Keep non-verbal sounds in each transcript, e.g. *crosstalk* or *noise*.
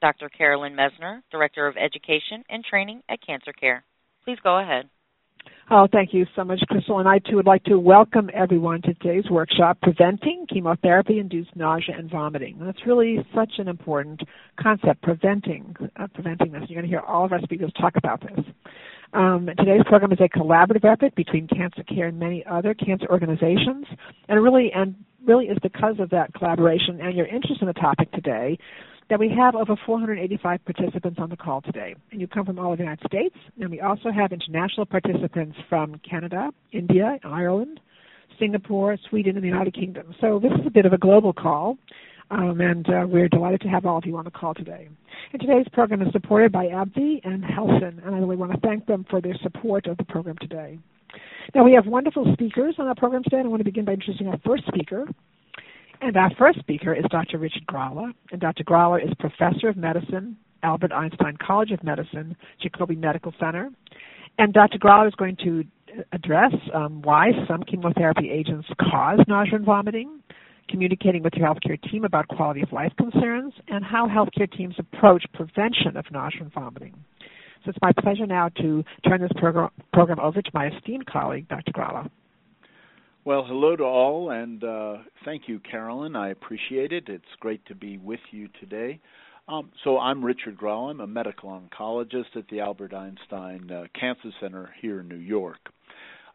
Dr. Carolyn Messner, Director of Education and Training at Cancer Care. Please go ahead. Oh, thank you so much, Crystal. And I too would like to welcome everyone to today's workshop, Preventing Chemotherapy-Induced Nausea and Vomiting. And that's really such an important concept, preventing, uh, preventing this. You're going to hear all of our speakers talk about this. Um, today's program is a collaborative effort between Cancer Care and many other cancer organizations, and really, and really is because of that collaboration and your interest in the topic today that we have over 485 participants on the call today. And you come from all of the United States, and we also have international participants from Canada, India, Ireland, Singapore, Sweden, and the United Kingdom. So this is a bit of a global call, um, and uh, we're delighted to have all of you on the call today. And today's program is supported by AbbVie and Helsinn, and I really want to thank them for their support of the program today. Now, we have wonderful speakers on our program today, and I want to begin by introducing our first speaker. And our first speaker is Dr. Richard Gralla. And Dr. Gralla is Professor of Medicine, Albert Einstein College of Medicine, Jacobi Medical Center. And Dr. Gralla is going to address um, why some chemotherapy agents cause nausea and vomiting, communicating with your healthcare team about quality of life concerns, and how healthcare teams approach prevention of nausea and vomiting. So it's my pleasure now to turn this program, program over to my esteemed colleague, Dr. Gralla. Well, hello to all, and uh, thank you, Carolyn. I appreciate it. It's great to be with you today. Um, so, I'm Richard Gralla. I'm a medical oncologist at the Albert Einstein uh, Cancer Center here in New York.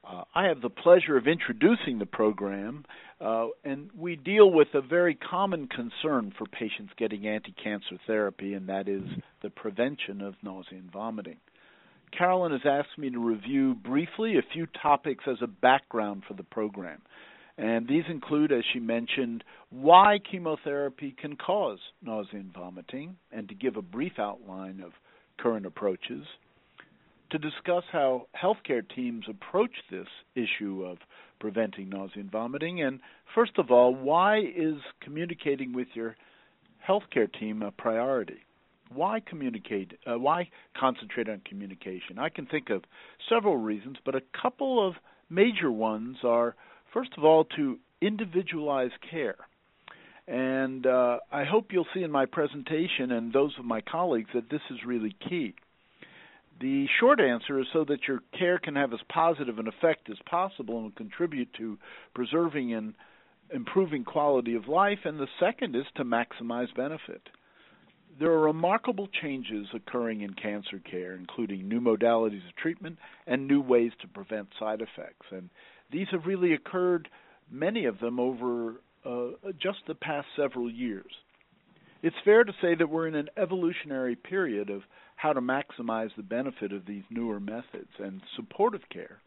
Uh, I have the pleasure of introducing the program, uh, and we deal with a very common concern for patients getting anti cancer therapy, and that is the prevention of nausea and vomiting. Carolyn has asked me to review briefly a few topics as a background for the program. And these include, as she mentioned, why chemotherapy can cause nausea and vomiting, and to give a brief outline of current approaches, to discuss how healthcare teams approach this issue of preventing nausea and vomiting, and first of all, why is communicating with your healthcare team a priority? Why communicate? Uh, why concentrate on communication? I can think of several reasons, but a couple of major ones are first of all to individualize care. And uh, I hope you'll see in my presentation and those of my colleagues that this is really key. The short answer is so that your care can have as positive an effect as possible and contribute to preserving and improving quality of life. And the second is to maximize benefit there are remarkable changes occurring in cancer care, including new modalities of treatment and new ways to prevent side effects. And these have really occurred, many of them, over uh, just the past several years. It's fair to say that we're in an evolutionary period of how to maximize the benefit of these newer methods, and supportive care,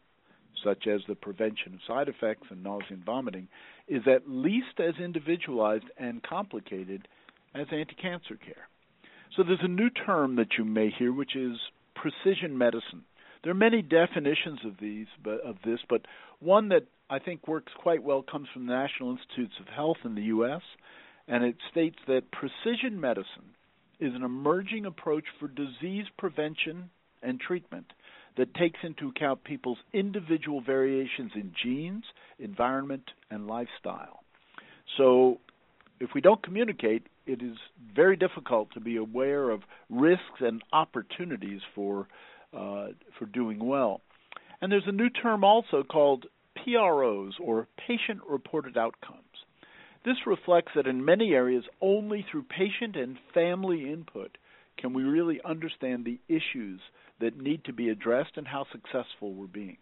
such as the prevention of side effects and nausea and vomiting, is at least as individualized and complicated as anti cancer care. So there's a new term that you may hear, which is precision medicine. There are many definitions of these, but of this, but one that I think works quite well comes from the National Institutes of Health in the U.S., and it states that precision medicine is an emerging approach for disease prevention and treatment that takes into account people's individual variations in genes, environment, and lifestyle. So, if we don't communicate, it is very difficult to be aware of risks and opportunities for uh, for doing well. And there's a new term also called PROs or patient reported outcomes. This reflects that in many areas only through patient and family input can we really understand the issues that need to be addressed and how successful we're being.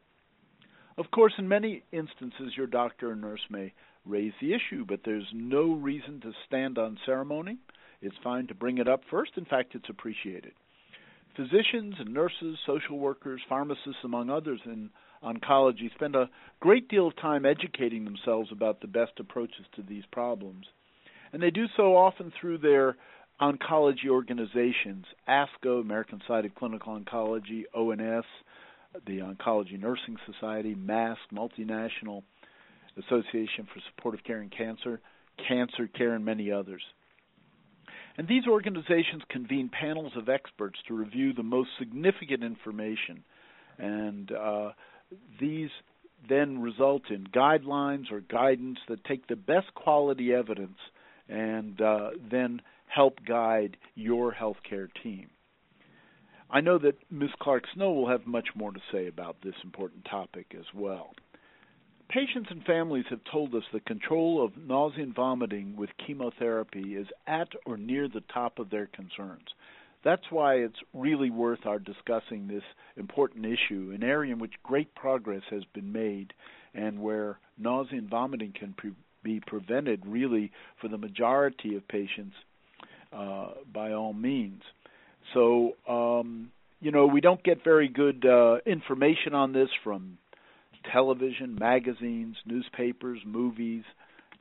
Of course, in many instances, your doctor or nurse may raise the issue, but there's no reason to stand on ceremony. It's fine to bring it up first. In fact, it's appreciated. Physicians and nurses, social workers, pharmacists, among others in oncology, spend a great deal of time educating themselves about the best approaches to these problems. And they do so often through their oncology organizations, ASCO, American Society of Clinical Oncology, ONS, the Oncology Nursing Society, MASC, Multinational Association for Supportive Care in Cancer, Cancer Care, and many others. And these organizations convene panels of experts to review the most significant information, and uh, these then result in guidelines or guidance that take the best quality evidence and uh, then help guide your healthcare team. I know that Ms. Clark Snow will have much more to say about this important topic as well. Patients and families have told us the control of nausea and vomiting with chemotherapy is at or near the top of their concerns. That's why it's really worth our discussing this important issue, an area in which great progress has been made and where nausea and vomiting can pre- be prevented really for the majority of patients uh, by all means. So, um, you know, we don't get very good uh, information on this from television, magazines, newspapers, movies,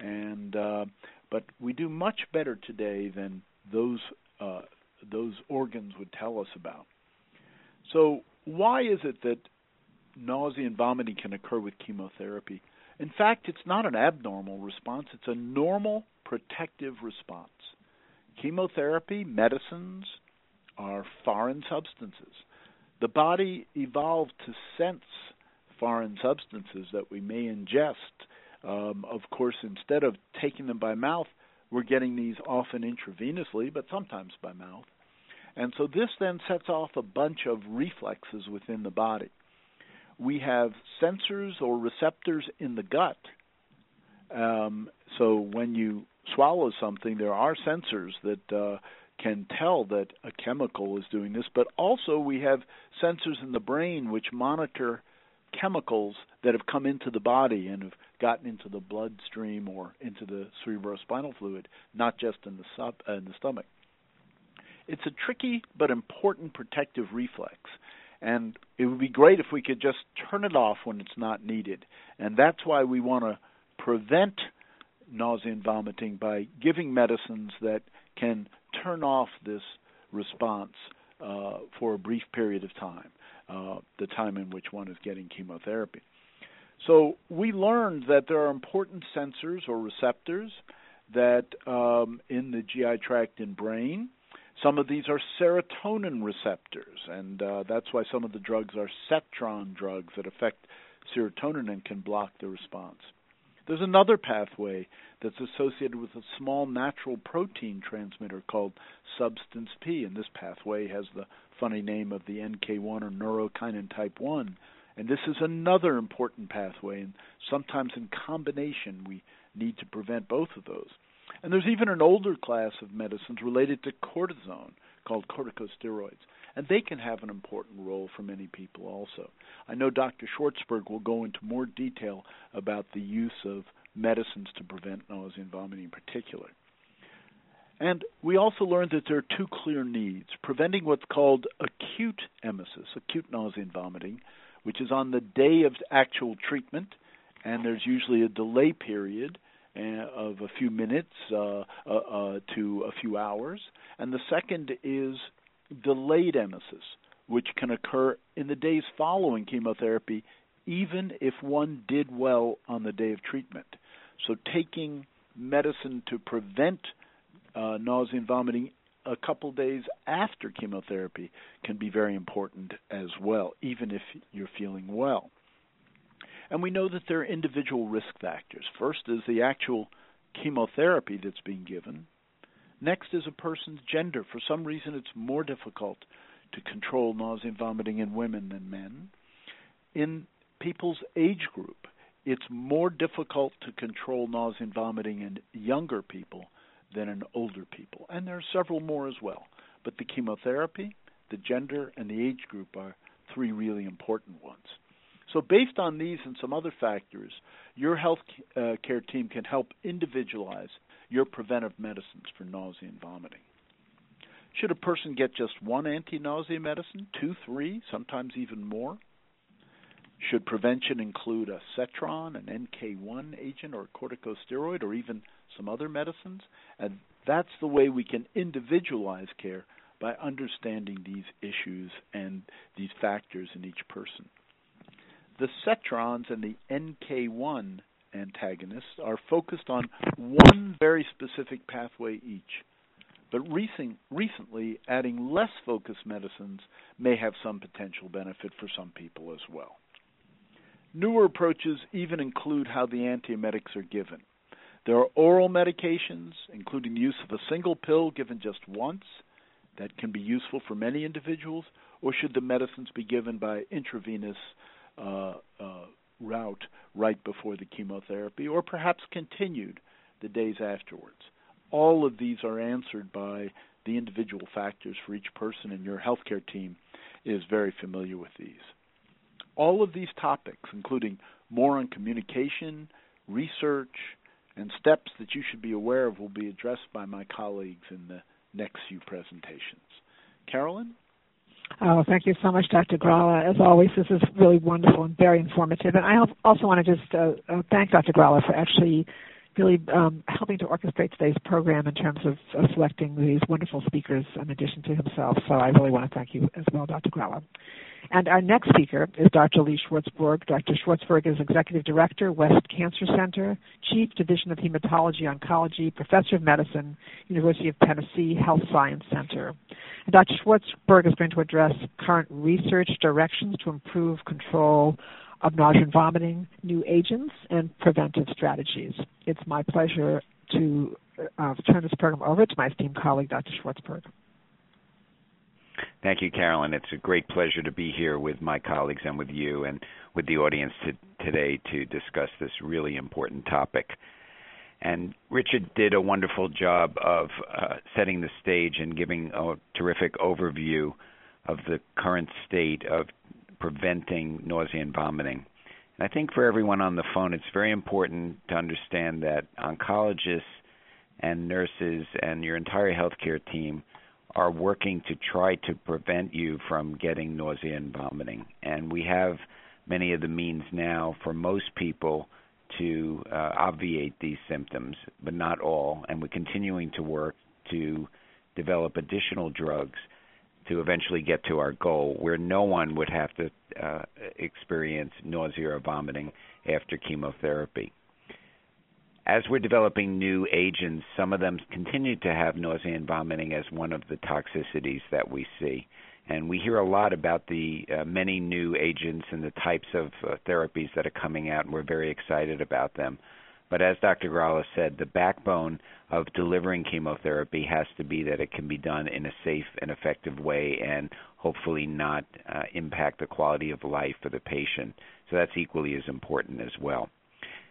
and uh, but we do much better today than those uh, those organs would tell us about. So, why is it that nausea and vomiting can occur with chemotherapy? In fact, it's not an abnormal response, it's a normal protective response. Chemotherapy, medicines are foreign substances. The body evolved to sense foreign substances that we may ingest. Um, of course, instead of taking them by mouth, we're getting these often intravenously, but sometimes by mouth. And so this then sets off a bunch of reflexes within the body. We have sensors or receptors in the gut. Um, so when you swallow something, there are sensors that uh, can tell that a chemical is doing this, but also we have sensors in the brain which monitor chemicals that have come into the body and have gotten into the bloodstream or into the cerebrospinal fluid, not just in the, sub, uh, in the stomach. It's a tricky but important protective reflex, and it would be great if we could just turn it off when it's not needed. And that's why we want to prevent nausea and vomiting by giving medicines that can turn off this response uh, for a brief period of time uh, the time in which one is getting chemotherapy. So we learned that there are important sensors or receptors that um, in the GI tract and brain. Some of these are serotonin receptors, and uh, that's why some of the drugs are setron drugs that affect serotonin and can block the response. There's another pathway that's associated with a small natural protein transmitter called substance P, and this pathway has the funny name of the NK1 or neurokinin type 1. And this is another important pathway, and sometimes in combination we need to prevent both of those. And there's even an older class of medicines related to cortisone called corticosteroids, and they can have an important role for many people also. I know Dr. Schwartzberg will go into more detail about the use of medicines to prevent nausea and vomiting in particular. And we also learned that there are two clear needs preventing what's called acute emesis, acute nausea and vomiting, which is on the day of actual treatment, and there's usually a delay period uh, of a few minutes uh, uh, uh, to a few hours. And the second is delayed emesis, which can occur in the days following chemotherapy, even if one did well on the day of treatment. So taking medicine to prevent uh, nausea and vomiting a couple days after chemotherapy can be very important as well, even if you're feeling well. And we know that there are individual risk factors. First is the actual chemotherapy that's being given. Next is a person's gender. For some reason, it's more difficult to control nausea and vomiting in women than men. In people's age group, it's more difficult to control nausea and vomiting in younger people than in older people. And there are several more as well. But the chemotherapy, the gender, and the age group are three really important ones. So, based on these and some other factors, your health uh, care team can help individualize your preventive medicines for nausea and vomiting. Should a person get just one anti nausea medicine, two, three, sometimes even more? Should prevention include a setron, an NK1 agent, or a corticosteroid, or even some other medicines? And That's the way we can individualize care by understanding these issues and these factors in each person. The setrons and the NK1 antagonists are focused on one very specific pathway each. But recent, recently, adding less focused medicines may have some potential benefit for some people as well. Newer approaches even include how the antiemetics are given. There are oral medications, including the use of a single pill given just once, that can be useful for many individuals, or should the medicines be given by intravenous uh, uh, route right before the chemotherapy, or perhaps continued the days afterwards? All of these are answered by the individual factors for each person, and your healthcare team is very familiar with these. All of these topics, including more on communication, research, and steps that you should be aware of, will be addressed by my colleagues in the next few presentations. Carolyn? Oh, thank you so much, Dr. Gralla. As always, this is really wonderful and very informative. And I also want to just uh, uh, thank Dr. Gralla for actually really um, helping to orchestrate today's program in terms of, of, selecting these wonderful speakers in addition to himself. So I really want to thank you as well, Dr. Gralla. And our next speaker is Dr. Lee Schwartzberg. Dr. Schwartzberg is Executive Director, West Cancer Center, Chief Division of Hematology Oncology, Professor of Medicine, University of Tennessee Health Science Center. And Dr. Schwartzberg is going to address current research directions to improve control of nausea and vomiting, new agents, and preventive strategies. It's my pleasure to uh, turn this program over to my esteemed colleague, Dr. Schwartzberg. Thank you, Carolyn. It's a great pleasure to be here with my colleagues and with you and with the audience to, today to discuss this really important topic. And Richard did a wonderful job of uh, setting the stage and giving a terrific overview of the current state of preventing nausea and vomiting. And I think for everyone on the phone, it's very important to understand that oncologists and nurses and your entire healthcare team are working to try to prevent you from getting nausea and vomiting. And we have many of the means now for most people to uh, obviate these symptoms, but not all. And we're continuing to work to develop additional drugs to eventually get to our goal where no one would have to uh, experience nausea or vomiting after chemotherapy. As we're developing new agents, some of them continue to have nausea and vomiting as one of the toxicities that we see. And we hear a lot about the uh, many new agents and the types of uh, therapies that are coming out, and we're very excited about them. But as Dr. Gralla said, the backbone of delivering chemotherapy has to be that it can be done in a safe and effective way and hopefully not uh, impact the quality of life for the patient. So that's equally as important as well.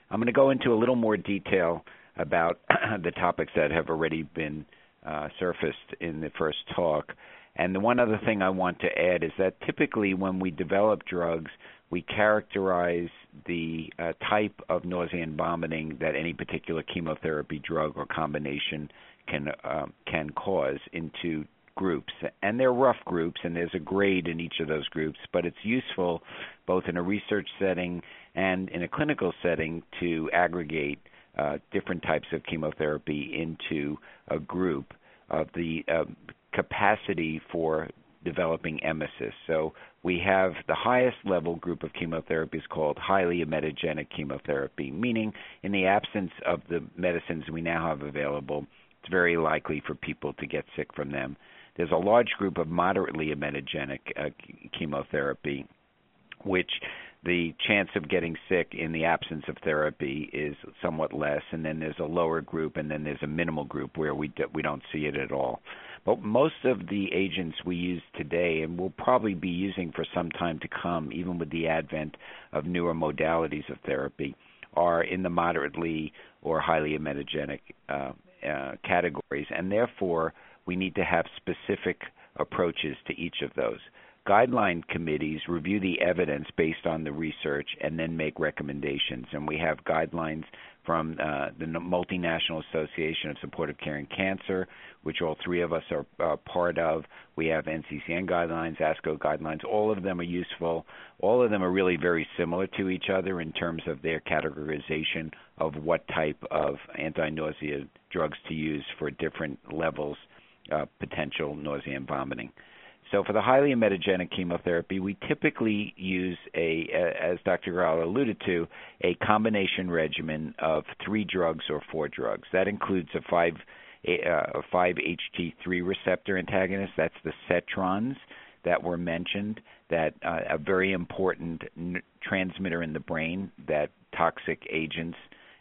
I'm going to go into a little more detail about *clears throat* the topics that have already been uh, surfaced in the first talk. And the one other thing I want to add is that typically when we develop drugs, we characterize the uh, type of nausea and vomiting that any particular chemotherapy drug or combination can uh, can cause into groups. And they're rough groups, and there's a grade in each of those groups, but it's useful both in a research setting and in a clinical setting to aggregate uh, different types of chemotherapy into a group of the uh, capacity for developing emesis. So we have the highest level group of chemotherapies called highly emetogenic chemotherapy, meaning in the absence of the medicines we now have available, it's very likely for people to get sick from them. There's a large group of moderately emetogenic uh, chemotherapy, which the chance of getting sick in the absence of therapy is somewhat less, and then there's a lower group, and then there's a minimal group where we do, we don't see it at all. But most of the agents we use today, and will probably be using for some time to come, even with the advent of newer modalities of therapy, are in the moderately or highly emetogenic uh, uh, categories, and therefore we need to have specific approaches to each of those. Guideline committees review the evidence based on the research and then make recommendations. And we have guidelines from uh, the Multinational Association of Supportive Care in Cancer, which all three of us are uh, part of. We have NCCN guidelines, ASCO guidelines. All of them are useful. All of them are really very similar to each other in terms of their categorization of what type of anti-nausea drugs to use for different levels of potential nausea and vomiting. So for the highly emetogenic chemotherapy, we typically use a, as Dr. Gralla alluded to, a combination regimen of three drugs or four drugs. That includes a 5 a 5-HT3 receptor antagonist. That's the setrons that were mentioned. That uh, a very important n- transmitter in the brain that toxic agents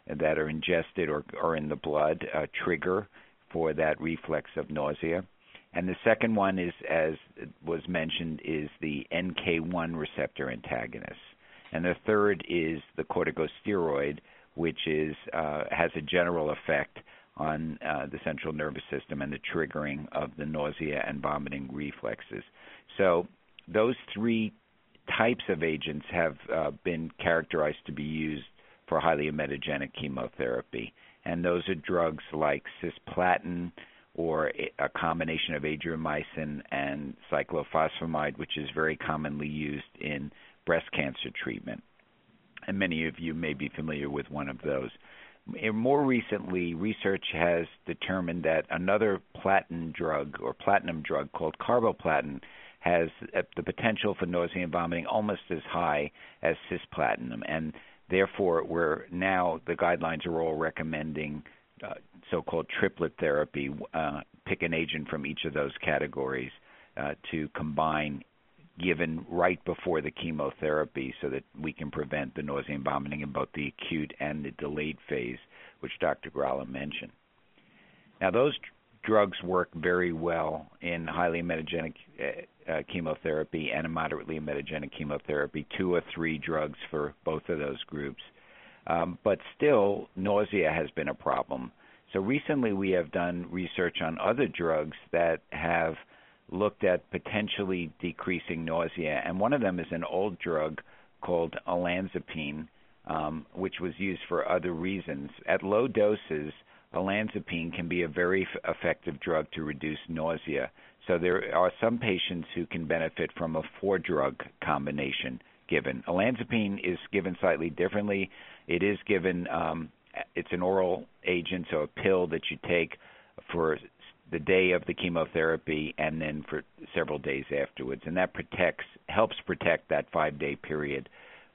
that are ingested or, or in the blood uh, trigger for that reflex of nausea. And the second one is, as was mentioned, is the NK1 receptor antagonist. And the third is the corticosteroid, which is uh, has a general effect on uh, the central nervous system and the triggering of the nausea and vomiting reflexes. So those three types of agents have uh, been characterized to be used for highly emetogenic chemotherapy, and those are drugs like cisplatin, or a combination of adriamycin and cyclophosphamide, which is very commonly used in breast cancer treatment. And many of you may be familiar with one of those. More recently, research has determined that another platinum drug or platinum drug called carboplatin has the potential for nausea and vomiting almost as high as cisplatin, and therefore, we're now the guidelines are all recommending so-called triplet therapy, uh, pick an agent from each of those categories uh, to combine given right before the chemotherapy so that we can prevent the nausea and vomiting in both the acute and the delayed phase, which Dr. Gralla mentioned. Now, those drugs work very well in highly emetogenic uh, uh, chemotherapy and a moderately emetogenic chemotherapy, two or three drugs for both of those groups. Um, but still, nausea has been a problem. So recently, we have done research on other drugs that have looked at potentially decreasing nausea, and one of them is an old drug called olanzapine, um, which was used for other reasons. At low doses, olanzapine can be a very f- effective drug to reduce nausea. So there are some patients who can benefit from a four-drug combination given. Olanzapine is given slightly differently. It is given. Um, it's an oral agent, so a pill that you take for the day of the chemotherapy and then for several days afterwards, and that protects helps protect that five day period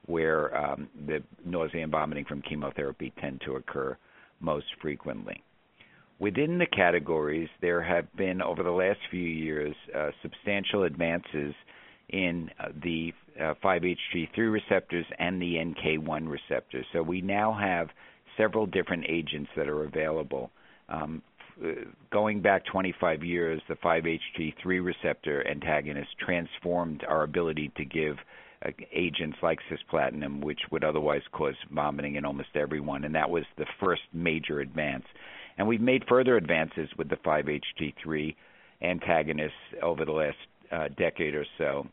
where um, the nausea and vomiting from chemotherapy tend to occur most frequently. Within the categories, there have been over the last few years uh, substantial advances in uh, the uh, 5-HT3 receptors and the NK1 receptor. So we now have several different agents that are available. Um, uh, going back 25 years, the 5-HT3 receptor antagonist transformed our ability to give uh, agents like cisplatin, which would otherwise cause vomiting in almost everyone, and that was the first major advance. And we've made further advances with the 5-HT3 antagonists over the last uh, decade or so.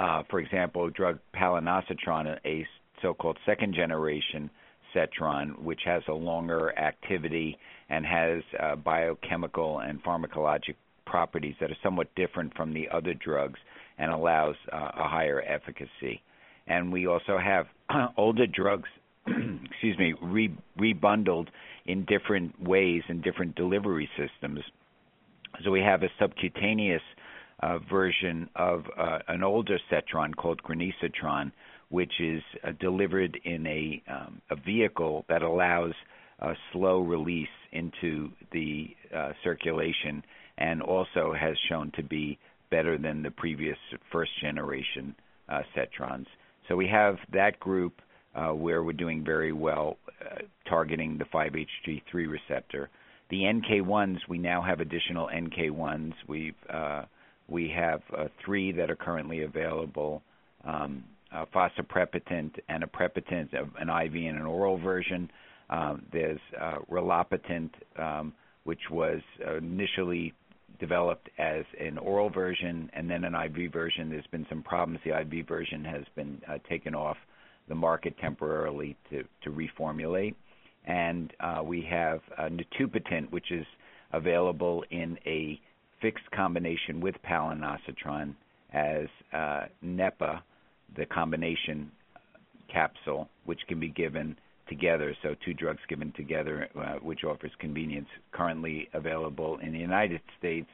Uh, for example, drug palonosetron, a so-called second generation setron, which has a longer activity and has uh, biochemical and pharmacologic properties that are somewhat different from the other drugs and allows uh, a higher efficacy. And we also have *clears throat* older drugs, *clears throat* excuse me, re- rebundled in different ways in different delivery systems. So we have a subcutaneous uh, version of uh, an older Setron called Granisetron, which is uh, delivered in a, um, a vehicle that allows a slow release into the uh, circulation and also has shown to be better than the previous first generation uh, Setrons. So we have that group uh, where we're doing very well targeting the 5-HT3 receptor. The NK1s, we now have additional NK1s. We've we have uh, three that are currently available, um, fosaprepitant and aprepitant, an IV and an oral version. Um, there's uh, um, which was initially developed as an oral version and then an IV version. There's been some problems. The IV version has been uh, taken off the market temporarily to, to reformulate. And uh, we have uh, which is available in a fixed combination with palonosetron as uh, NEPA, the combination capsule, which can be given together, so two drugs given together, uh, which offers convenience, currently available in the United States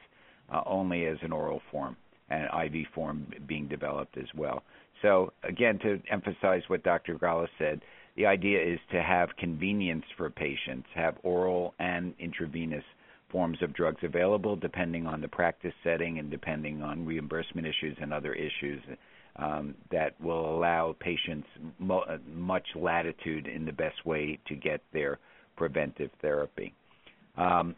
uh, only as an oral form and IV form being developed as well. So again, to emphasize what Dr. Gralla said, the idea is to have convenience for patients, have oral and intravenous forms of drugs available depending on the practice setting and depending on reimbursement issues and other issues um, that will allow patients mo- much latitude in the best way to get their preventive therapy. Um,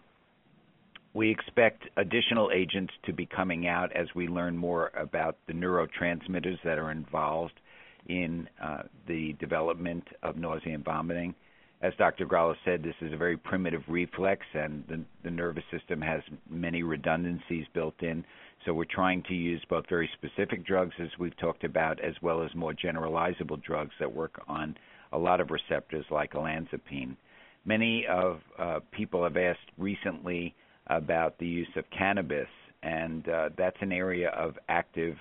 we expect additional agents to be coming out as we learn more about the neurotransmitters that are involved in uh, the development of nausea and vomiting. As Dr. Gralla said, this is a very primitive reflex, and the, the nervous system has many redundancies built in. So we're trying to use both very specific drugs, as we've talked about, as well as more generalizable drugs that work on a lot of receptors like olanzapine. Many of uh, people have asked recently about the use of cannabis, and uh, that's an area of active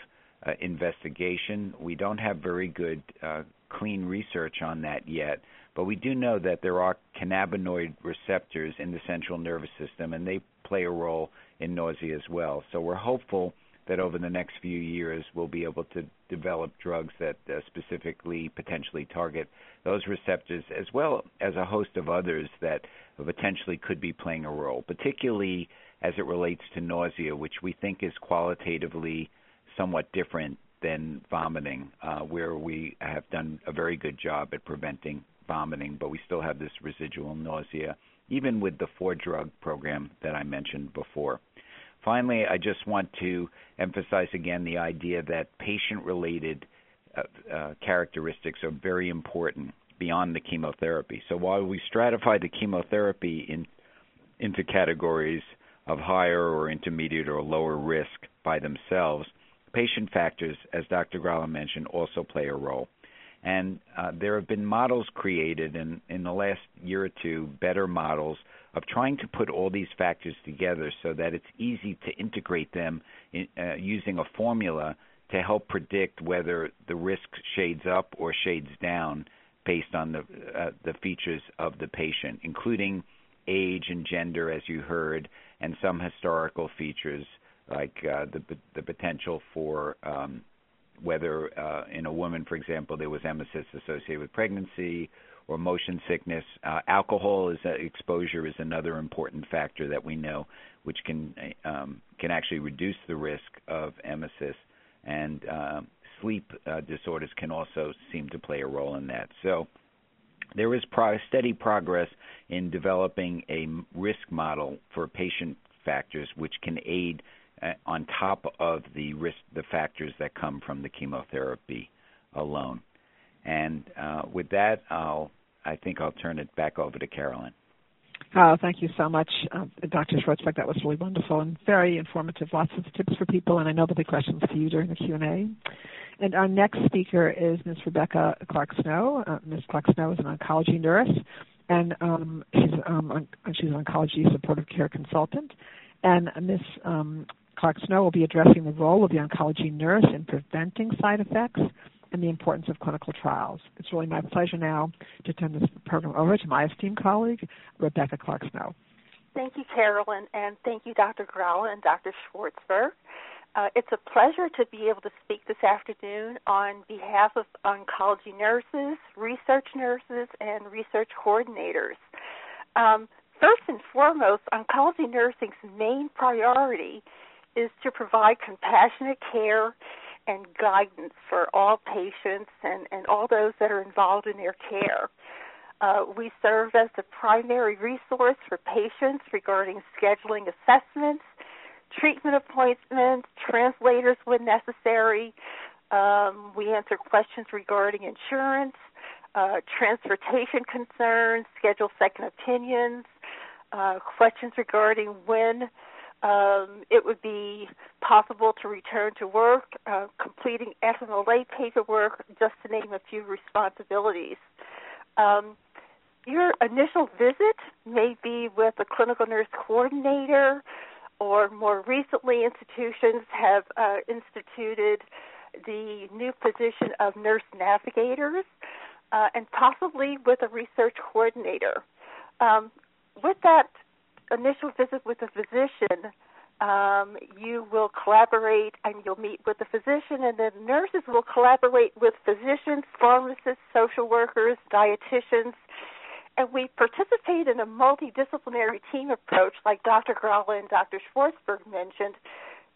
uh, investigation. We don't have very good uh, clean research on that yet, but we do know that there are cannabinoid receptors in the central nervous system, and they play a role in nausea as well. So we're hopeful that over the next few years we'll be able to develop drugs that uh, specifically potentially target those receptors as well as a host of others that potentially could be playing a role, particularly as it relates to nausea, which we think is qualitatively somewhat different than vomiting, uh, where we have done a very good job at preventing vomiting, but we still have this residual nausea, even with the four drug program that I mentioned before. Finally, I just want to emphasize again the idea that patient related uh, uh, characteristics are very important beyond the chemotherapy. So while we stratify the chemotherapy in, into categories of higher or intermediate or lower risk by themselves, patient factors, as Dr. Gralla mentioned, also play a role. And uh, there have been models created in, in the last year or two, better models of trying to put all these factors together so that it's easy to integrate them in, uh, using a formula to help predict whether the risk shades up or shades down based on the uh, the features of the patient, including age and gender, as you heard, and some historical features like uh, the the potential for um, whether uh, in a woman, for example, there was emesis associated with pregnancy or motion sickness. Uh, alcohol is uh, exposure is another important factor that we know, which can um, can actually reduce the risk of emesis, and uh, sleep uh, disorders can also seem to play a role in that. So. There is pro- steady progress in developing a risk model for patient factors, which can aid uh, on top of the risk, the factors that come from the chemotherapy alone. And uh, with that, I'll, I think I'll turn it back over to Carolyn. Oh, thank you so much, uh, Dr. Schwartzberg. That was really wonderful and very informative. Lots of tips for people, and I know there'll be questions for you during the Q and our next speaker is Ms. Rebecca Clark Snow. Uh, Ms. Clark Snow is an oncology nurse, and um, she's um, on, she's an oncology supportive care consultant. And Ms. Um, Clark Snow will be addressing the role of the oncology nurse in preventing side effects and the importance of clinical trials. It's really my pleasure now to turn this program over to my esteemed colleague, Rebecca Clark Snow. Thank you, Carolyn, and thank you, Dr. Gralla and Dr. Schwartzberg. Uh, it's a pleasure to be able to speak this afternoon on behalf of oncology nurses, research nurses, and research coordinators. Um, first and foremost, oncology nursing's main priority is to provide compassionate care and guidance for all patients and, and all those that are involved in their care. Uh, we serve as the primary resource for patients regarding scheduling assessments, treatment appointments, translators when necessary. Um, we answer questions regarding insurance, uh, transportation concerns, schedule second opinions, uh, questions regarding when Um, it would be possible to return to work, uh, completing FMLA paperwork, just to name a few responsibilities. Um, your initial visit may be with a clinical nurse coordinator, or more recently, institutions have uh, instituted the new position of nurse navigators, uh, and possibly with a research coordinator. Um, with that initial visit with a physician, um, you will collaborate and you'll meet with the physician, and the nurses will collaborate with physicians, pharmacists, social workers, dietitians, and we participate in a multidisciplinary team approach, like Dr. Gralla and Dr. Schwartzberg mentioned,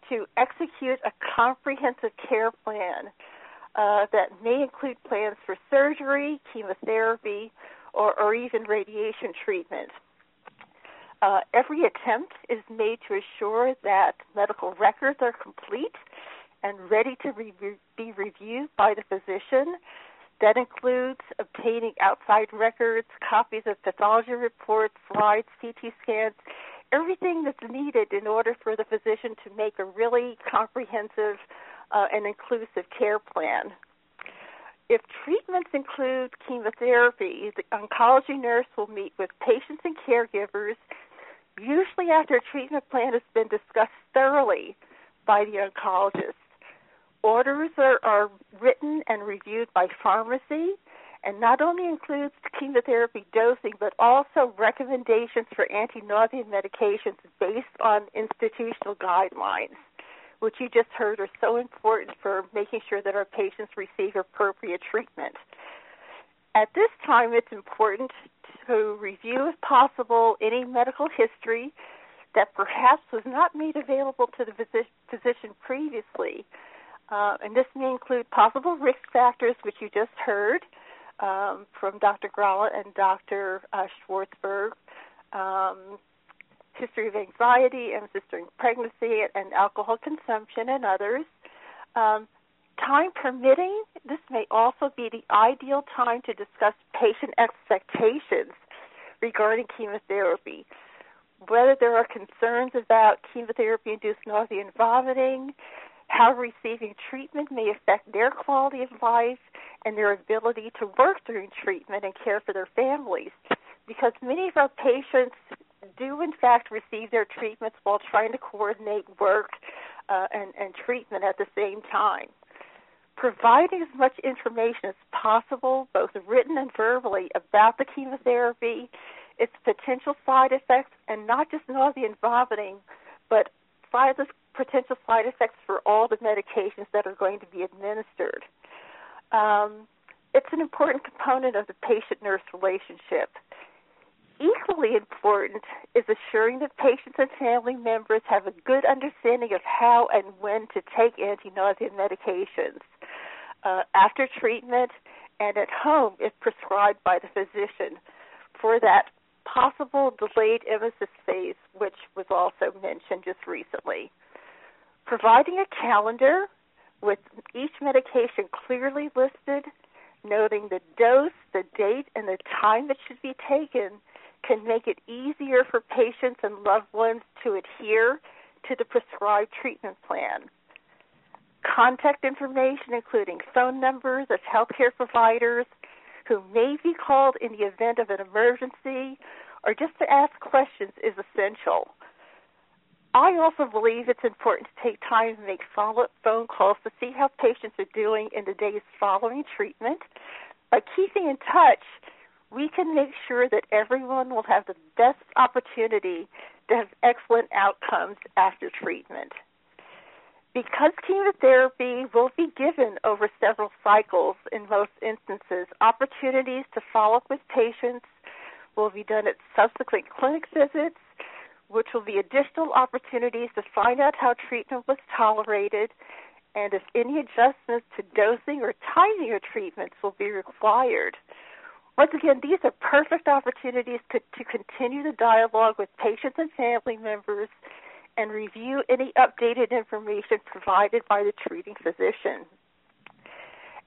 to execute a comprehensive care plan uh, that may include plans for surgery, chemotherapy, or, or even radiation treatment. Uh, every attempt is made to assure that medical records are complete and ready to re- be reviewed by the physician. That includes obtaining outside records, copies of pathology reports, slides, CT scans, everything that's needed in order for the physician to make a really comprehensive uh, and inclusive care plan. If treatments include chemotherapy, the oncology nurse will meet with patients and caregivers usually after a treatment plan has been discussed thoroughly by the oncologist. Orders are, are written and reviewed by pharmacy and not only includes chemotherapy dosing, but also recommendations for anti-nausea medications based on institutional guidelines, which you just heard are so important for making sure that our patients receive appropriate treatment. At this time, it's important to review, if possible, any medical history that perhaps was not made available to the physician previously. Uh, and this may include possible risk factors, which you just heard um, from Dr. Gralla and Dr. Uh, Schwartzberg, um, history of anxiety, emesis during pregnancy, and alcohol consumption, and others. Um, Time permitting, this may also be the ideal time to discuss patient expectations regarding chemotherapy. Whether there are concerns about chemotherapy induced nausea and vomiting, how receiving treatment may affect their quality of life and their ability to work during treatment and care for their families. Because many of our patients do, in fact, receive their treatments while trying to coordinate work uh, and, and treatment at the same time providing as much information as possible, both written and verbally, about the chemotherapy, its potential side effects, and not just nausea and vomiting, but side potential side effects for all the medications that are going to be administered. Um, it's an important component of the patient nurse relationship. Equally important is assuring that patients and family members have a good understanding of how and when to take anti nausea medications uh, after treatment and at home if prescribed by the physician for that possible delayed emesis phase, which was also mentioned just recently. Providing a calendar with each medication clearly listed, noting the dose, the date, and the time that should be taken can make it easier for patients and loved ones to adhere to the prescribed treatment plan contact information, including phone numbers of healthcare providers who may be called in the event of an emergency or just to ask questions, is essential. I also believe it's important to take time to make follow up phone calls to see how patients are doing in the days following treatment. By keeping in touch, we can make sure that everyone will have the best opportunity to have excellent outcomes after treatment. Because chemotherapy will be given over several cycles in most instances, opportunities to follow up with patients will be done at subsequent clinic visits, which will be additional opportunities to find out how treatment was tolerated and if any adjustments to dosing or timing of treatments will be required. Once again, these are perfect opportunities to, to continue the dialogue with patients and family members and review any updated information provided by the treating physician.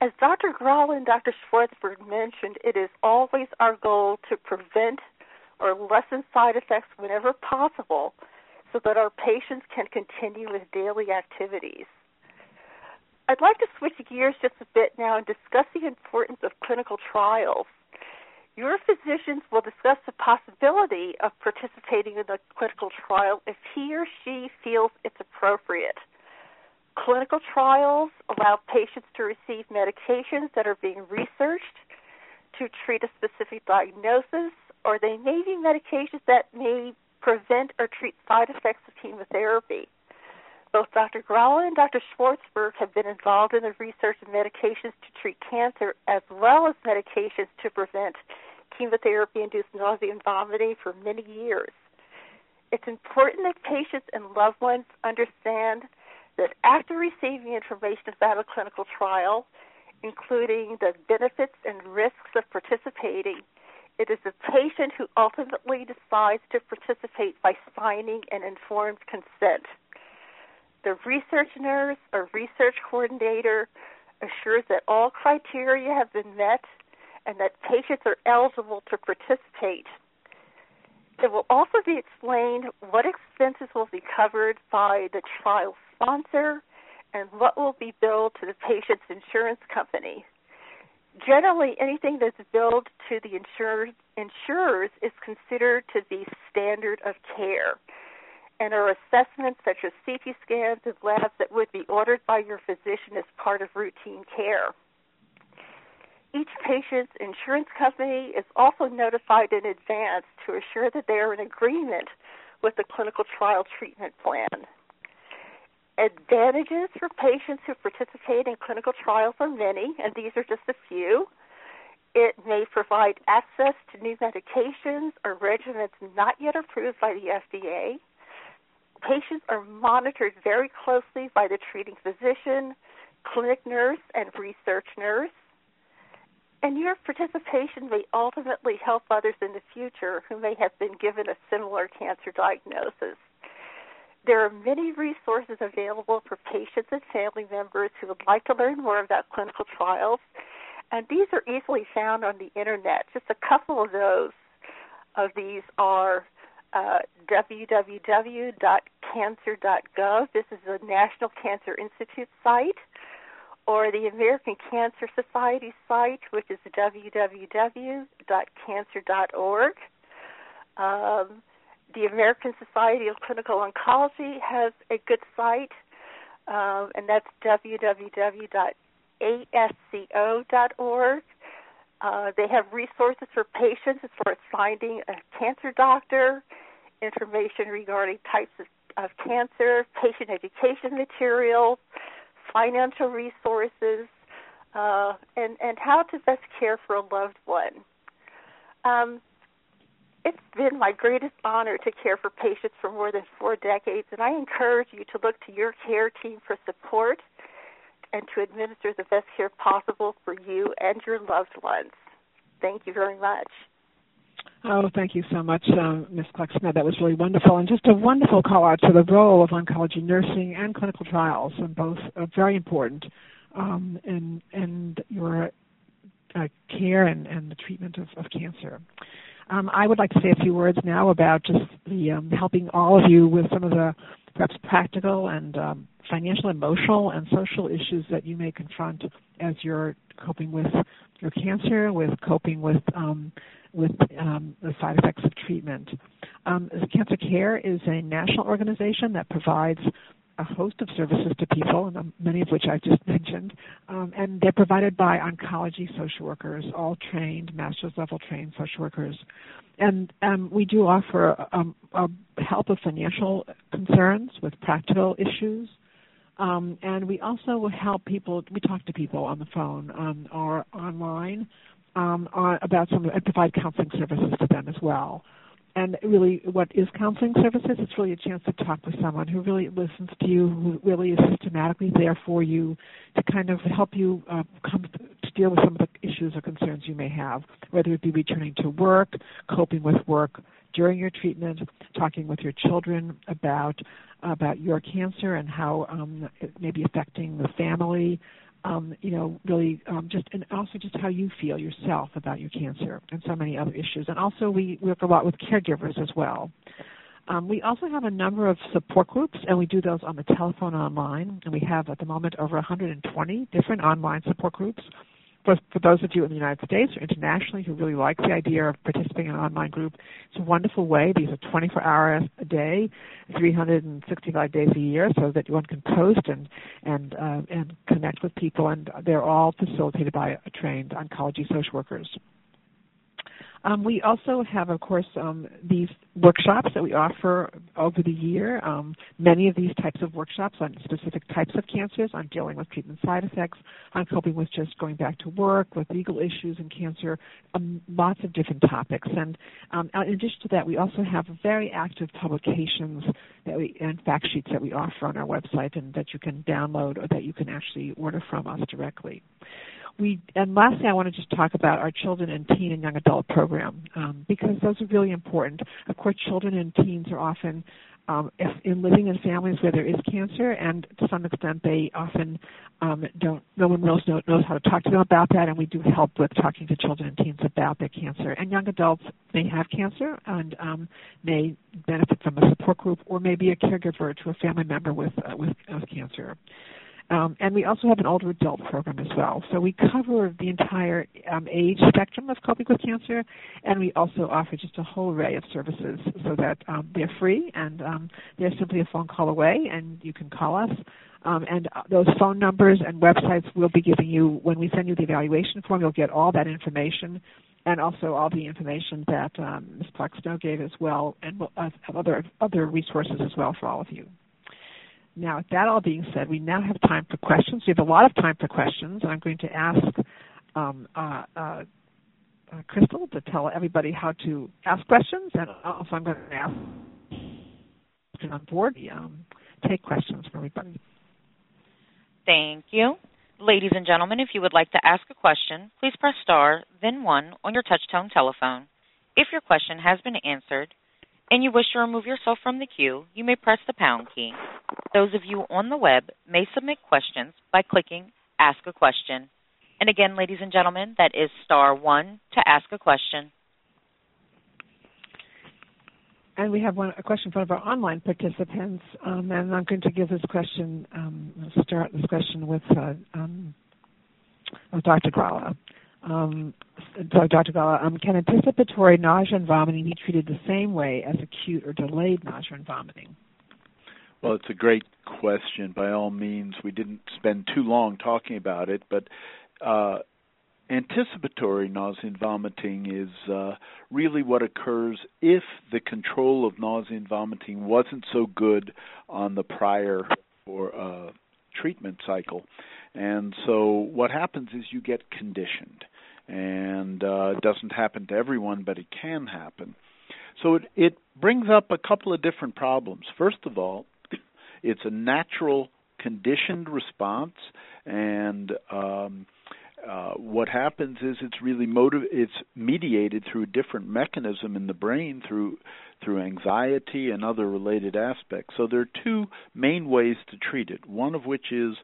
As Dr. Gralla and Dr. Schwartzberg mentioned, it is always our goal to prevent or lessen side effects whenever possible so that our patients can continue with daily activities. I'd like to switch gears just a bit now and discuss the importance of clinical trials. Your physicians will discuss the possibility of participating in a clinical trial if he or she feels it's appropriate. Clinical trials allow patients to receive medications that are being researched to treat a specific diagnosis, or they may be medications that may prevent or treat side effects of chemotherapy. Both Dr. Gralla and Dr. Schwartzberg have been involved in the research of medications to treat cancer as well as medications to prevent chemotherapy induced nausea and vomiting for many years. It's important that patients and loved ones understand that after receiving information about a clinical trial, including the benefits and risks of participating, it is the patient who ultimately decides to participate by signing an informed consent. The research nurse or research coordinator assures that all criteria have been met and that patients are eligible to participate. It will also be explained what expenses will be covered by the trial sponsor and what will be billed to the patient's insurance company. Generally, anything that's billed to the insurers, is considered to be standard of care and are assessments such as CT scans and labs that would be ordered by your physician as part of routine care. Each patient's insurance company is also notified in advance to assure that they are in agreement with the clinical trial treatment plan. Advantages for patients who participate in clinical trials are many, and these are just a few. It may provide access to new medications or regimens not yet approved by the FDA. Patients are monitored very closely by the treating physician, clinic nurse, and research nurse. And your participation may ultimately help others in the future who may have been given a similar cancer diagnosis. There are many resources available for patients and family members who would like to learn more about clinical trials, and these are easily found on the internet. Just a couple of those of these are uh, www.cancer.gov. This is the National Cancer Institute site, or the American Cancer Society site, which is www.cancer.org. Um, the American Society of Clinical Oncology has a good site, um, and that's www.asco.org. Uh, they have resources for patients as far as finding a cancer doctor, information regarding types of, of cancer, patient education materials, financial resources, uh, and, and how to best care for a loved one. Um, it's been my greatest honor to care for patients for more than four decades, and I encourage you to look to your care team for support and to administer the best care possible for you and your loved ones. Thank you very much. Oh, thank you so much, um, Ms. Clark Snow. That was really wonderful, and just a wonderful call out to the role of oncology nursing and clinical trials, and both are very important um, in, in your uh, care and, and the treatment of, of cancer. Um, I would like to say a few words now about just the um, helping all of you with some of the perhaps practical and um, financial, emotional, and social issues that you may confront as you're coping with your cancer, with coping with um, with um, the side effects of treatment. Um, cancer Care is a national organization that provides a host of services to people, and um, many of which I've just *laughs* mentioned, um, and they're provided by oncology social workers, all trained, master's level trained social workers. And um, we do offer um, help with financial concerns, with practical issues, um, and we also help people. We talk to people on the phone um, or online on, about some and provide counseling services to them as well. And really what is counseling services? It's really a chance to talk with someone who really listens to you who really is systematically there for you to kind of help you uh, come to deal with some of the issues or concerns you may have whether it be returning to work coping with work during your treatment talking with your children about about your cancer and how um, it may be affecting the family um, you know, really um, just and also just how you feel yourself about your cancer and so many other issues. And also we work a lot with caregivers as well. Um, we also have a number of support groups, and we do those on the telephone online. And we have at the moment over 120 different online support groups. For, for those of you in the United States or internationally who really like the idea of participating in an online group, it's a wonderful way. These are 24 hours a day, 365 days a year, so that one can post and and uh, and connect with people. And they're all facilitated by trained oncology social workers. Um, we also have, of course, um, these workshops that we offer over the year. Um, many of these types of workshops on specific types of cancers, on dealing with treatment side effects, on coping with just going back to work, with legal issues in cancer, um, lots of different topics. And um, in addition to that, we also have very active publications that we and fact sheets that we offer on our website, and that you can download or that you can actually order from us directly we and lastly, I want to just talk about our children and teen and young adult program um, because those are really important. Of course, children and teens are often um, in living in families where there is cancer, and to some extent, they often um, don't. No one knows knows how to talk to them about that, and we do help with talking to children and teens about their cancer. And young adults may have cancer and um, may benefit from a support group, or may be a caregiver to a family member with uh, with, with cancer. Um, and we also have an older adult program as well. So we cover the entire um, age spectrum of coping with cancer, and we also offer just a whole array of services so that um, they're free and um, they're simply a phone call away, and you can call us. Um, and uh, those phone numbers and websites we'll be giving you when we send you the evaluation form. You'll get all that information and also all the information that um, Ms. Clark gave as well, and uh, have other other resources as well for all of you. Now, with that all being said, we now have time for questions. We have a lot of time for questions, and I'm going to ask um, uh, uh, uh, Crystal to tell everybody how to ask questions, and also I'm going to ask on board um, take questions from everybody. Thank you. Ladies and gentlemen, if you would like to ask a question, please press star, then one on your touchtone telephone. If your question has been answered and you wish to remove yourself from the queue, you may press the pound key. Those of you on the web may submit questions by clicking Ask a Question. And again, ladies and gentlemen, that is star one to ask a question. And we have one, a question from one of our online participants, um, and I'm going to give this question, um, start this question with uh, um, Dr. Gralla. Um, Dr. Gralla, um, can anticipatory nausea and vomiting be treated the same way as acute or delayed nausea and vomiting? Well, it's a great question. By all means, we didn't spend too long talking about it, but uh, anticipatory nausea and vomiting is uh, really what occurs if the control of nausea and vomiting wasn't so good on the prior or uh, treatment cycle. And so what happens is you get conditioned and uh, it doesn't happen to everyone, but it can happen. So it, it brings up a couple of different problems. First of all, *clears throat* it's a natural conditioned response, and um, uh, what happens is it's really motiv- it's mediated through a different mechanism in the brain through through anxiety and other related aspects. So there are two main ways to treat it. One of which is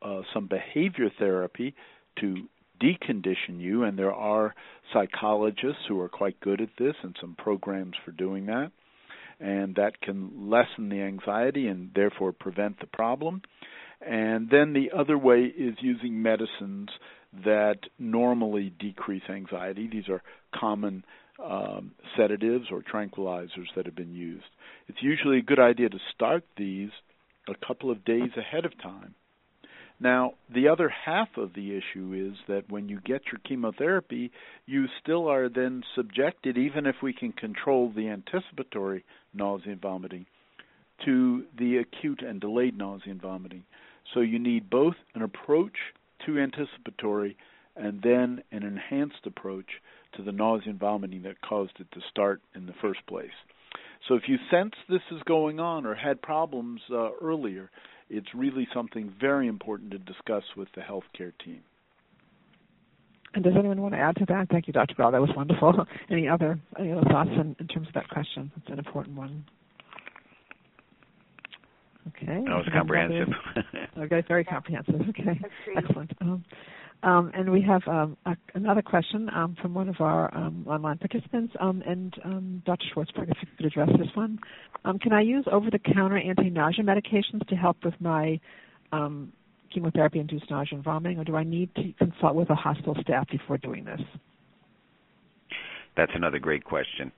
uh, some behavior therapy to decondition you, and there are psychologists who are quite good at this and some programs for doing that. And that can lessen the anxiety and therefore prevent the problem. And then the other way is using medicines that normally decrease anxiety. These are common um, sedatives or tranquilizers that have been used. It's usually a good idea to start these a couple of days ahead of time now, the other half of the issue is that when you get your chemotherapy, you still are then subjected, even if we can control the anticipatory nausea and vomiting, to the acute and delayed nausea and vomiting. So you need both an approach to anticipatory and then an enhanced approach to the nausea and vomiting that caused it to start in the first place. So if you sense this is going on or had problems uh, earlier, it's really something very important to discuss with the healthcare team. And does anyone want to add to that? Thank you, Dr. Bell. That was wonderful. *laughs* any other any other thoughts in, in terms of that question? It's an important one. Okay. That was comprehensive. okay, very comprehensive. *laughs* Okay, excellent. Um, Um, and we have um, a, another question um, from one of our um, online participants. Um, and um, Dr. Schwartzberg, if you could address this one. can I use over-the-counter anti-nausea medications to help with my chemotherapy-induced nausea and vomiting, or do I need to consult with a hospital staff before doing this? That's another great question.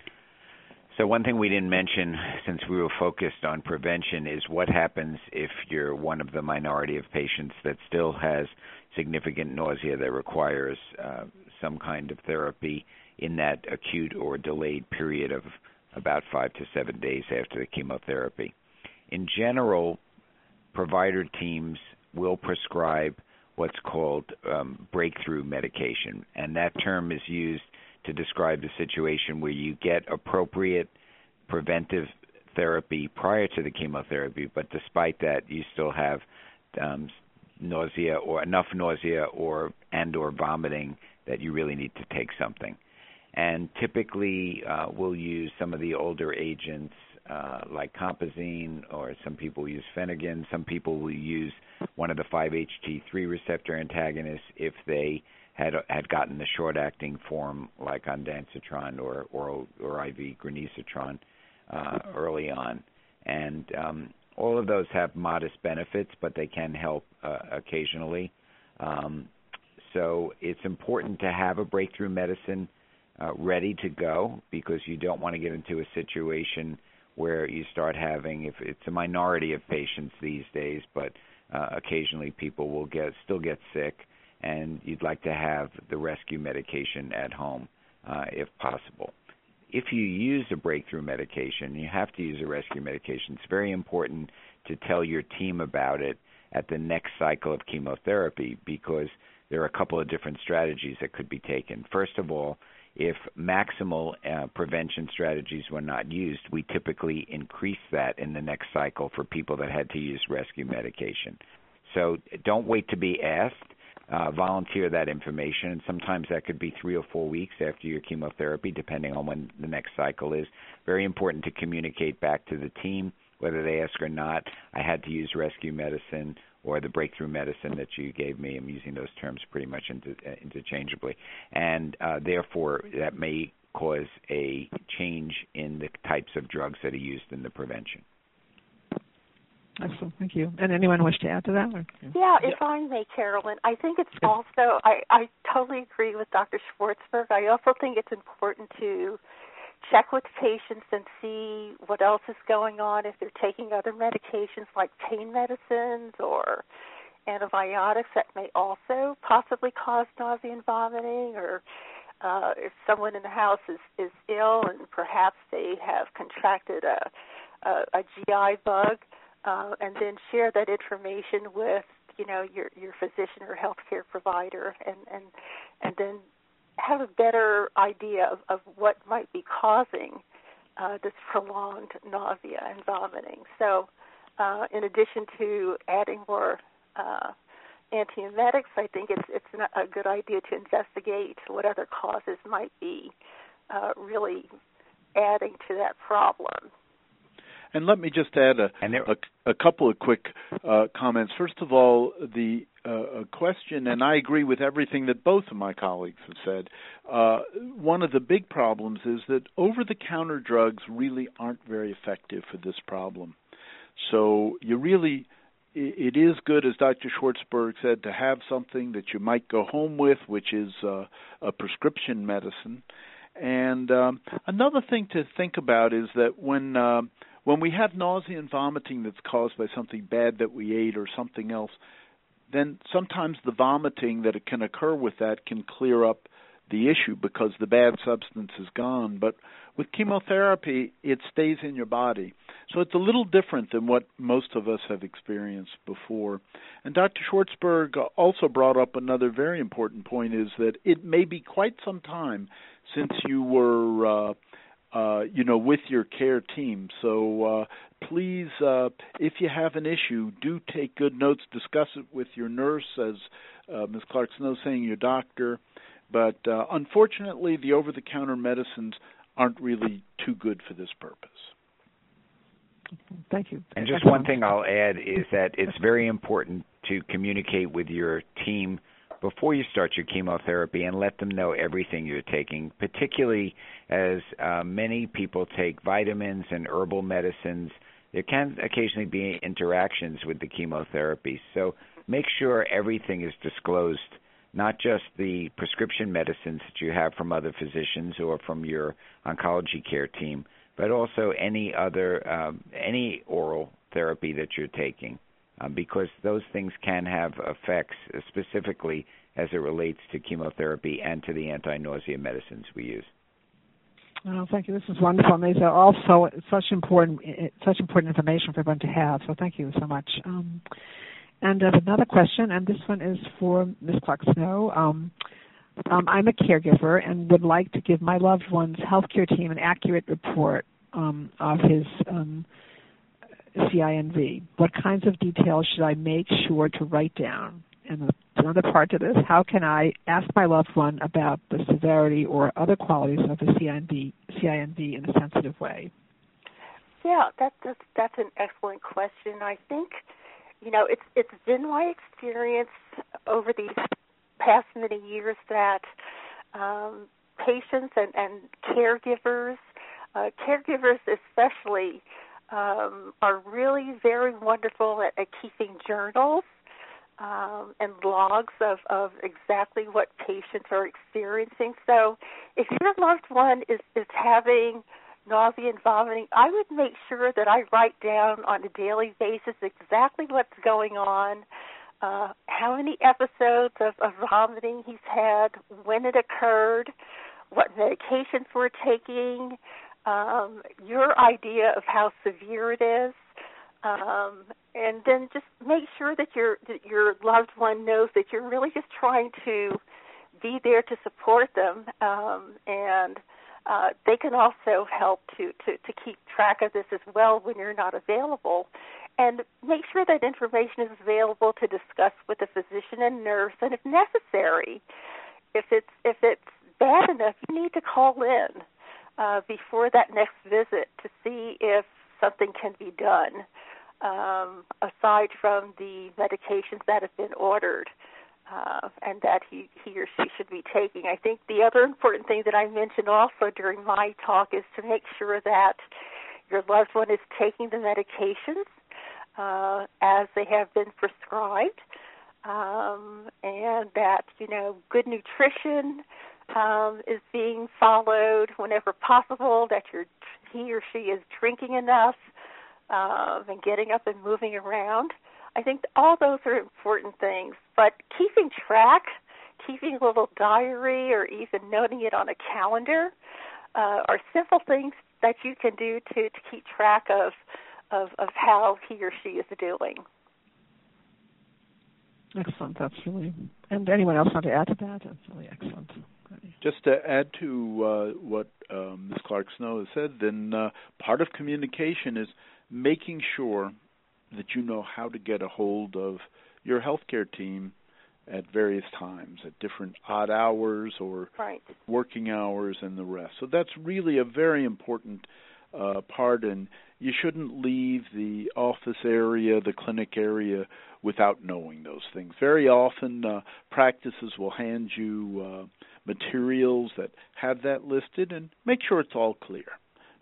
So one thing we didn't mention since we were focused on prevention is what happens if you're one of the minority of patients that still has significant nausea that requires uh, some kind of therapy in that acute or delayed period of about five to seven days after the chemotherapy. In general, provider teams will prescribe what's called um, breakthrough medication, and that term is used to describe the situation where you get appropriate preventive therapy prior to the chemotherapy, but despite that, you still have um, nausea or enough nausea or and or vomiting that you really need to take something. And typically, uh, we'll use some of the older agents uh, like compazine, or some people use Phenergan. Some people will use one of the 5-HT3 receptor antagonists if they had had gotten the short-acting form like ondansetron or oral or IV granisetron uh, early on, and um, all of those have modest benefits, but they can help uh, occasionally. Um, so it's important to have a breakthrough medicine uh, ready to go because you don't want to get into a situation where you start having if it's a minority of patients these days, but uh, occasionally people will get still get sick and you'd like to have the rescue medication at home uh, if possible. If you use a breakthrough medication, you have to use a rescue medication. It's very important to tell your team about it at the next cycle of chemotherapy because there are a couple of different strategies that could be taken. First of all, if maximal uh, prevention strategies were not used, we typically increase that in the next cycle for people that had to use rescue medication. So don't wait to be asked uh, volunteer that information, and sometimes that could be three or four weeks after your chemotherapy, depending on when the next cycle is. Very important to communicate back to the team, whether they ask or not. I had to use rescue medicine or the breakthrough medicine that you gave me. I'm using those terms pretty much inter- uh, interchangeably, and uh, therefore that may cause a change in the types of drugs that are used in the prevention. Excellent. Thank you. And anyone wish to add to that? Or? Yeah, if I may, Carolyn, I think it's also, I, I totally agree with Dr. Schwartzberg. I also think it's important to check with patients and see what else is going on if they're taking other medications like pain medicines or antibiotics that may also possibly cause nausea and vomiting or uh, if someone in the house is, is ill and perhaps they have contracted a, a, a GI bug uh, and then share that information with you know your your physician or healthcare provider, and and and then have a better idea of, of what might be causing uh, this prolonged nausea and vomiting. So, uh, in addition to adding more uh, antiemetics, I think it's it's a good idea to investigate what other causes might be uh, really adding to that problem. And let me just add a, a, a couple of quick uh, comments. First of all, the uh, question, and I agree with everything that both of my colleagues have said. Uh, one of the big problems is that over the counter drugs really aren't very effective for this problem. So you really it is good, as Dr. Schwartzberg said, to have something that you might go home with, which is uh, a prescription medicine. And um, another thing to think about is that when uh, when we have nausea and vomiting that's caused by something bad that we ate or something else, then sometimes the vomiting that can occur with that can clear up the issue because the bad substance is gone. But with chemotherapy, it stays in your body. So it's a little different than what most of us have experienced before. And Dr. Schwartzberg also brought up another very important point is that it may be quite some time since you were uh, uh, you know, with your care team. So uh, please, uh, if you have an issue, do take good notes. Discuss it with your nurse, as uh, Ms. Clark Snow saying, your doctor. But uh, unfortunately, the over-the-counter medicines aren't really too good for this purpose. Thank you. And just one thing I'll add is that it's very important to communicate with your team before you start your chemotherapy and let them know everything you're taking, particularly as uh, many people take vitamins and herbal medicines. There can occasionally be interactions with the chemotherapy. So make sure everything is disclosed, not just the prescription medicines that you have from other physicians or from your oncology care team, but also any other um, any oral therapy that you're taking um, because those things can have effects uh, specifically as it relates to chemotherapy and to the anti-nausea medicines we use. Oh, thank you. This is wonderful. And these are also such important, such important information for everyone to have. So thank you so much. Um, and uh, another question, and this one is for Ms. Clark Snow. Um, um, I'm a caregiver and would like to give my loved one's healthcare team an accurate report um, of his um, CINV. What kinds of details should I make sure to write down? And another part to this, how can I ask my loved one about the severity or other qualities of the CINV, CINV in a sensitive way? Yeah, that, that's that's an excellent question. I think, you know, it's it's been my experience over these past many years that um, patients and, and caregivers, uh, caregivers especially, um, are really very wonderful at, at keeping journals um, and logs of, of exactly what patients are experiencing. So if your loved one is, is having nausea and vomiting, I would make sure that I write down on a daily basis exactly what's going on, uh, how many episodes of, of vomiting he's had, when it occurred, what medications we're taking, um, your idea of how severe it is, um, and then just make sure that your that your loved one knows that you're really just trying to be there to support them, um, and uh, they can also help to, to to keep track of this as well when you're not available. And make sure that information is available to discuss with the physician and nurse, and if necessary, if it's if it's bad enough, you need to call in uh, before that next visit to see if something can be done um, aside from the medications that have been ordered uh, and that he, he or she should be taking. I think the other important thing that I mentioned also during my talk is to make sure that your loved one is taking the medications uh, as they have been prescribed, um, and that you know good nutrition um, is being followed whenever possible. That you're, he or she is drinking enough uh, and getting up and moving around. I think all those are important things, but keeping track, keeping a little diary, or even noting it on a calendar uh, are simple things that you can do to, to keep track of, of of how he or she is doing. Excellent. That's really. And anyone else want to add to that? That's really excellent. Just to add to uh, what um, Ms. Clark Snow has said, then uh, part of communication is making sure that you know how to get a hold of your healthcare team at various times, at different odd hours or right. working hours and the rest. So that's really a very important uh, part, and you shouldn't leave the office area, the clinic area, without knowing those things. Very often, uh, practices will hand you uh, materials that have that listed, and make sure it's all clear.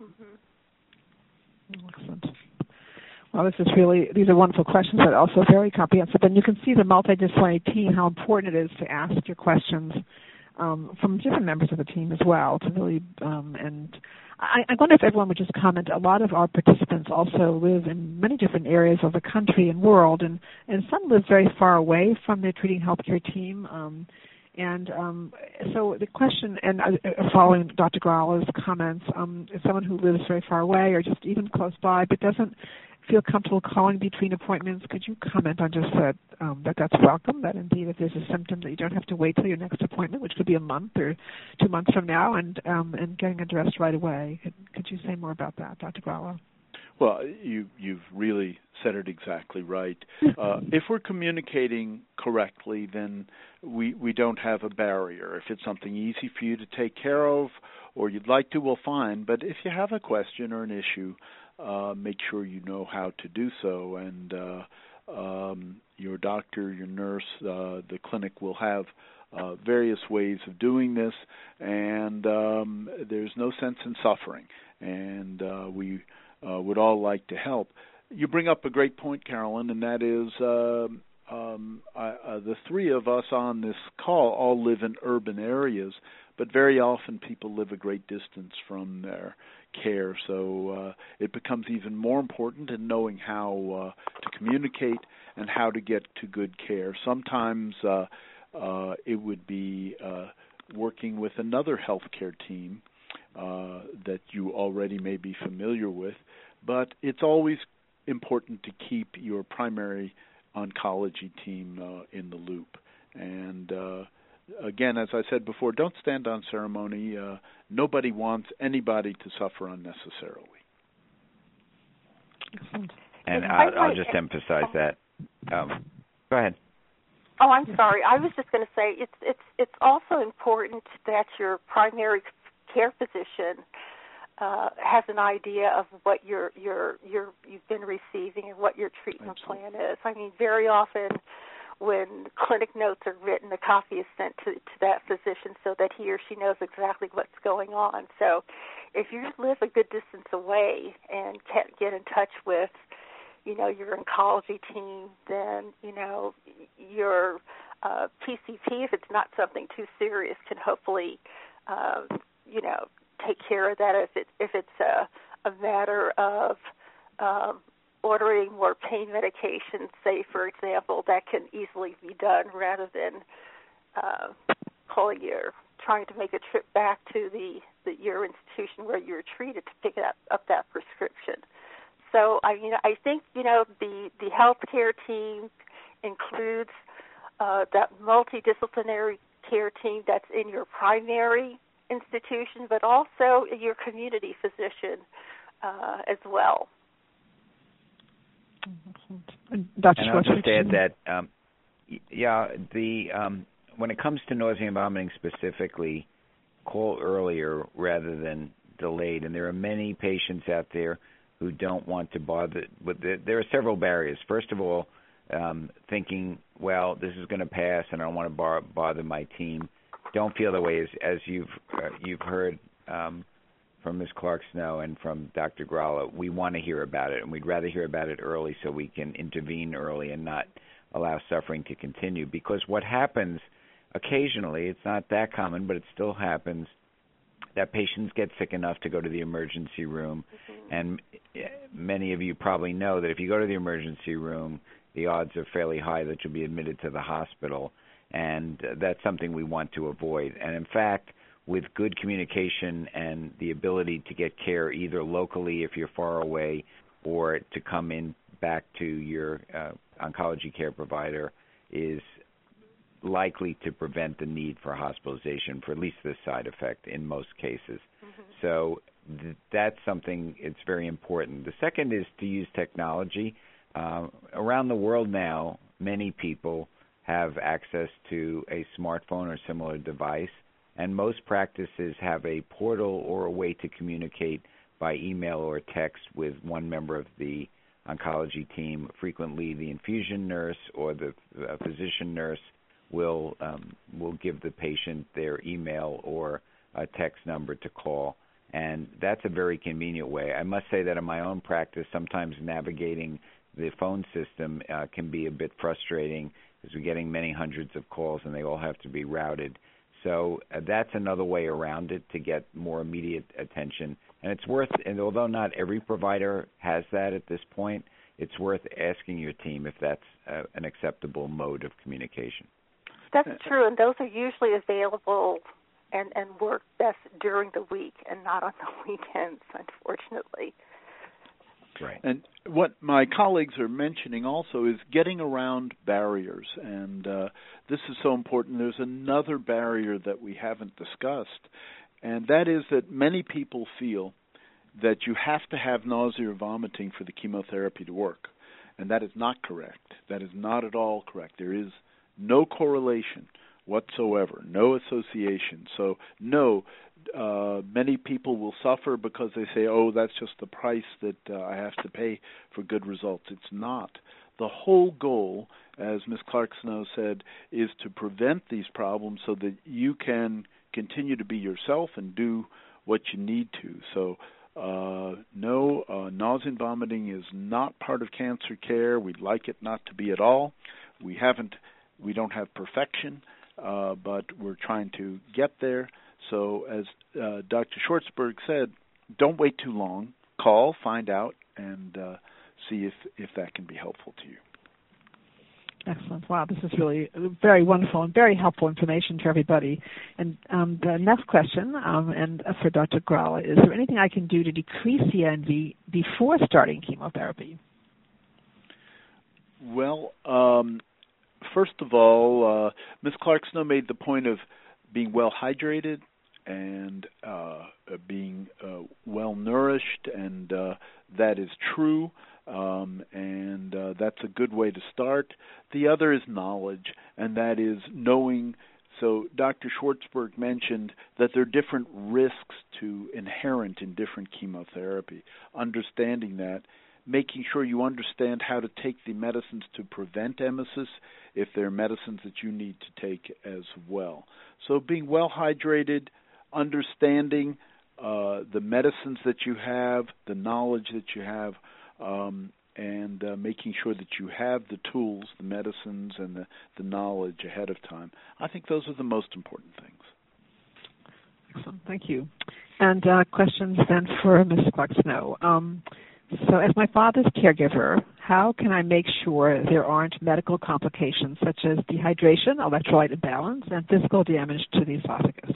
Mm-hmm. Excellent. Well, this is really, these are wonderful questions, but also very comprehensive. And you can see the multidisciplinary team, how important it is to ask your questions um, from different members of the team as well to really, um, and I, I wonder if everyone would just comment. A lot of our participants also live in many different areas of the country and world, and, and some live very far away from their treating healthcare team. Um, and um, so the question, and uh, uh following Dr. Gralla's comments, um, someone who lives very far away or just even close by but doesn't feel comfortable calling between appointments, could you comment on just that um, that that's welcome? That indeed, if there's a symptom, that you don't have to wait till your next appointment, which could be a month or two months from now, and um, and getting addressed right away. Could, could you say more about that, Dr. Gralla? Well, you you've really said it exactly right. *laughs* Uh, if we're communicating correctly, then we we don't have a barrier. If it's something easy for you to take care of, or you'd like to, we'll fine. But if you have a question or an issue, uh, make sure you know how to do so. And uh, um, your doctor, your nurse, uh, the clinic will have uh, various ways of doing this, and um, there's no sense in suffering. And uh, we uh, would all like to help. You bring up a great point, Carolyn, and that is uh, um, I, uh, the three of us on this call all live in urban areas, but very often people live a great distance from their care. So uh, it becomes even more important in knowing how uh, to communicate and how to get to good care. Sometimes uh, uh, it would be uh, working with another healthcare team uh, that you already may be familiar with, but it's always important to keep your primary oncology team uh, in the loop. And uh, again, as I said before, don't stand on ceremony. Uh, nobody wants anybody to suffer unnecessarily. And I'll, I'll just emphasize that. Um, go ahead. Oh, I'm sorry. I was just going to say it's it's it's also important that your primary care physician uh, has an idea of what your your your you've been receiving and what your treatment Absolutely. plan is. I mean, very often when clinic notes are written, the copy is sent to, to that physician so that he or she knows exactly what's going on. So, if you live a good distance away and can't get in touch with you know your oncology team, then you know your uh, PCP, if it's not something too serious, can hopefully uh, you know take care of that. If it if it's a a matter of um, ordering more pain medication, say for example, that can easily be done rather than uh, calling your trying to make a trip back to the, the your institution where you were treated to pick up, up that prescription. So I you know I think you know the the healthcare team includes uh, that multidisciplinary care team that's in your primary institution, but also your community physician uh, as well. Dr. And I'll just add that, um, yeah, the um, when it comes to nausea and vomiting specifically, call earlier rather than delayed. And there are many patients out there who don't want to bother. But there are several barriers. First of all, um, thinking, well, this is going to pass, and I don't want to bar- bother my team. Don't feel the way as, as you've uh, you've heard um, from Ms. Clark Snow and from Dr. Gralla. We want to hear about it, and we'd rather hear about it early so we can intervene early and not allow suffering to continue. Because what happens occasionally, it's not that common, but it still happens that patients get sick enough to go to the emergency room. Mm-hmm. And many of you probably know that if you go to the emergency room, the odds are fairly high that you'll be admitted to the hospital. And that's something we want to avoid. And in fact, with good communication and the ability to get care either locally if you're far away or to come in back to your uh, oncology care provider is likely to prevent the need for hospitalization for at least this side effect in most cases. Mm-hmm. So th- that's something it's very important. The second is to use technology. Uh, around the world now, many people have access to a smartphone or similar device, and most practices have a portal or a way to communicate by email or text with one member of the oncology team, frequently the infusion nurse or the physician nurse will um, will give the patient their email or a text number to call, and that's a very convenient way. I must say that in my own practice, sometimes navigating the phone system uh, can be a bit frustrating because we're getting many hundreds of calls and they all have to be routed. So uh, that's another way around it to get more immediate attention. And it's worth, and although not every provider has that at this point, it's worth asking your team if that's uh, an acceptable mode of communication. That's true, and those are usually available and and work best during the week and not on the *laughs* weekends, unfortunately. Right. And what my colleagues are mentioning also is getting around barriers, and uh, this is so important. There's another barrier that we haven't discussed, and that is that many people feel that you have to have nausea or vomiting for the chemotherapy to work, and that is not correct. That is not at all correct. There is no correlation whatsoever, no association. So, no, uh, many people will suffer because they say, "Oh, that's just the price that uh, I have to pay for good results." It's not. the whole goal, as Ms. Clark Snow said, is to prevent these problems so that you can continue to be yourself and do what you need to. So, uh, no, uh, nausea and vomiting is not part of cancer care. We'd like it not to be at all. We haven't, we don't have perfection, uh, but we're trying to get there. So, as uh, Dr. Schwartzberg said, don't wait too long. Call, find out, and uh, see if if that can be helpful to you. Excellent. Wow, this is really very wonderful and very helpful information to everybody. And um, the next question, um, and for Dr. Gralla, is there anything I can do to decrease the CNV before starting chemotherapy? Well, um, first of all, uh, Ms. Clark Snow made the point of being well hydrated and uh, being uh, well nourished, and uh, that is true um, and uh, that's a good way to start. The other is knowledge, and that is knowing. So Dr. Schwartzberg mentioned that there are different risks to inherent in different chemotherapy. Understanding that, making sure you understand how to take the medicines to prevent emesis, if there are medicines that you need to take as well. So being well hydrated, understanding uh, the medicines that you have, the knowledge that you have um, and uh, making sure that you have the tools, the medicines, and the, the knowledge ahead of time. I think those are the most important things. Excellent, thank you. And uh, questions then for Ms. Clark Snow. Um, so, as my father's caregiver, how can I make sure there aren't medical complications such as dehydration, electrolyte imbalance, and physical damage to the esophagus?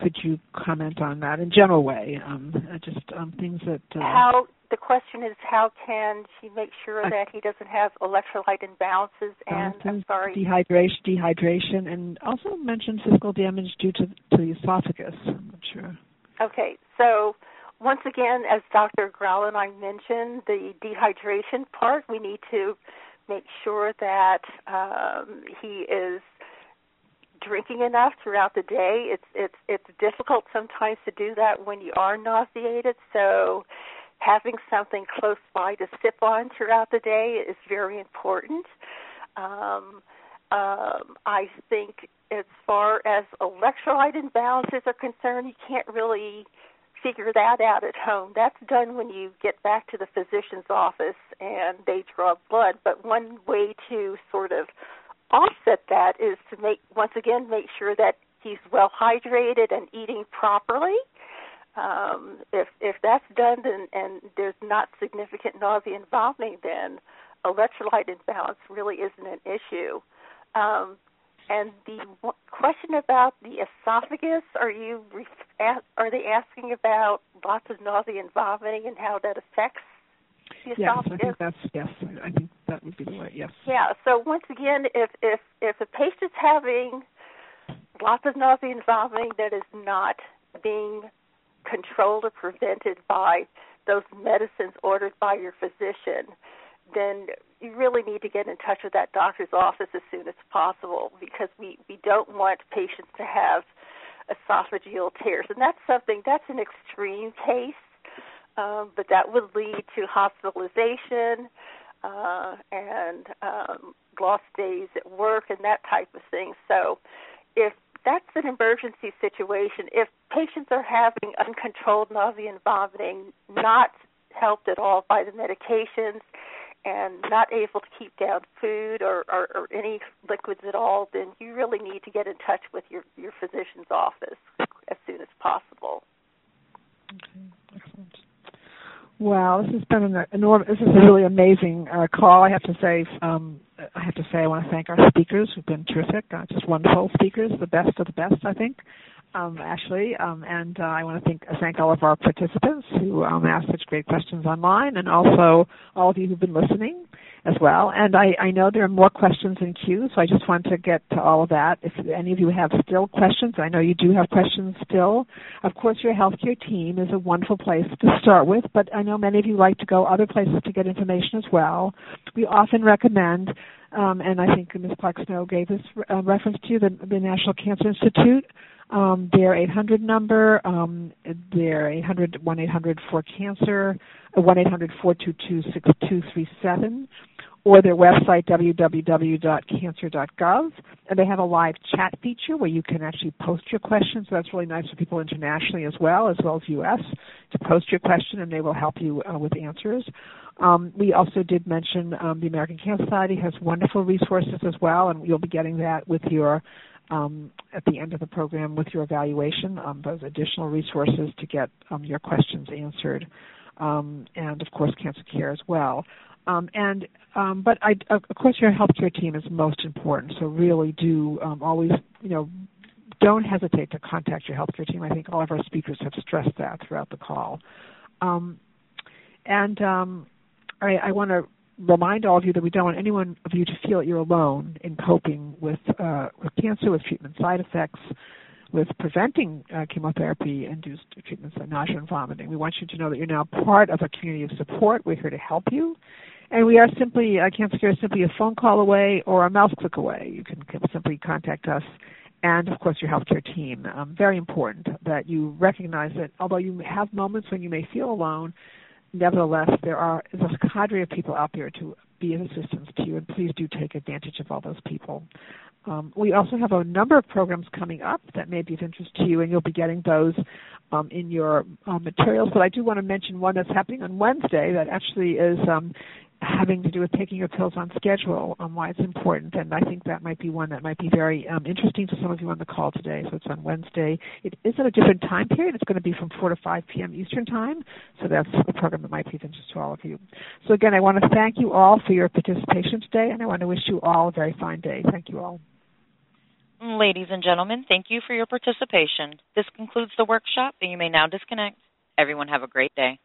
Could you comment on that in general way? Um, just um, things that uh, how the question is how can she make sure uh, that he doesn't have electrolyte imbalances and I'm sorry dehydration dehydration and also mentioned physical damage due to to the esophagus. I'm not sure. Okay, so once again, as Dr. Gralla and I mentioned, the dehydration part, we need to make sure that um, he is drinking enough throughout the day. It's it's it's difficult sometimes to do that when you are nauseated. So having something close by to sip on throughout the day is very important. Um, um, I think as far as electrolyte imbalances are concerned, you can't really figure that out at home. That's done when you get back to the physician's office and they draw blood. But one way to sort of offset that is to make once again make sure that he's well hydrated and eating properly um, if if that's done and, and there's not significant nausea and vomiting, then electrolyte imbalance really isn't an issue. Um, and the question about the esophagus, are you are they asking about lots of nausea and vomiting and how that affects the esophagus? Yes, I think that's yes. I think that would be the way. Yes. Yeah. So once again, if if if a patient's having lots of nausea and vomiting that is not being controlled or prevented by those medicines ordered by your physician, then you really need to get in touch with that doctor's office as soon as possible because we, we don't want patients to have esophageal tears. And that's something, that's an extreme case, um, but that would lead to hospitalization uh, and um, lost days at work and that type of thing. So if that's an emergency situation. If patients are having uncontrolled nausea and vomiting, not helped at all by the medications, and not able to keep down food or, or, or any liquids at all, then you really need to get in touch with your, your physician's office as soon as possible. Okay, excellent. Wow, this has been an enormous. This is a really amazing uh, call. I have to say, um, I have to say, I want to thank our speakers who've been terrific, uh, just wonderful speakers, the best of the best, I think. Um, Ashley, um, and uh, I want to thank thank all of our participants who um, asked such great questions online, and also all of you who've been listening as well. And I, I know there are more questions in queue, so I just want to get to all of that. If any of you have still questions, I know you do have questions still. Of course, your healthcare team is a wonderful place to start with, but I know many of you like to go other places to get information as well. We often recommend um, and I think Ms. Clark Snow gave this uh, reference to the, the National Cancer Institute. Um, their 800 number, um, their 800 1 800 for cancer, 1 800 422 6237 or their website, www.cancer.gov. And they have a live chat feature where you can actually post your questions. So that's really nice for people internationally as well, as well as U.S., to post your question and they will help you uh, with answers. Um, we also did mention um, the American Cancer Society has wonderful resources as well, and you'll be getting that with your um, at the end of the program with your evaluation, um, those additional resources to get um, your questions answered, um, and of course cancer care as well. Um, and um, but I, of course, your healthcare team is most important. So really, do always, you know, don't hesitate to contact your healthcare team. I think all of our speakers have stressed that throughout the call. And I, I want to remind all of you that we don't want anyone of you to feel that you're alone in coping with uh, with cancer, with treatment side effects, with preventing uh, chemotherapy-induced treatments like nausea and vomiting. We want you to know that you're now part of a community of support. We're here to help you. And we are simply, uh, Cancer Care is simply a phone call away or a mouse click away. You can simply contact us and, of course, your healthcare team. Um, very important that you recognize that although you have moments when you may feel alone, nevertheless, there are a cadre of people out there to be of assistance to you, and please do take advantage of all those people. Um, we also have a number of programs coming up that may be of interest to you, and you'll be getting those um, in your uh, materials. But I do want to mention one that's happening on Wednesday that actually is um, having to do with taking your pills on schedule, um, why it's important, and I think that might be one that might be very um, interesting to some of you on the call today. So it's on Wednesday. It is at a different time period. It's going to be from 4 to 5 p.m. Eastern Time, so that's a program that might be of interest to all of you. So again, I want to thank you all for your participation today, and I want to wish you all a very fine day. Thank you all. Ladies and gentlemen, thank you for your participation. This concludes the workshop, and you may now disconnect. Everyone have a great day.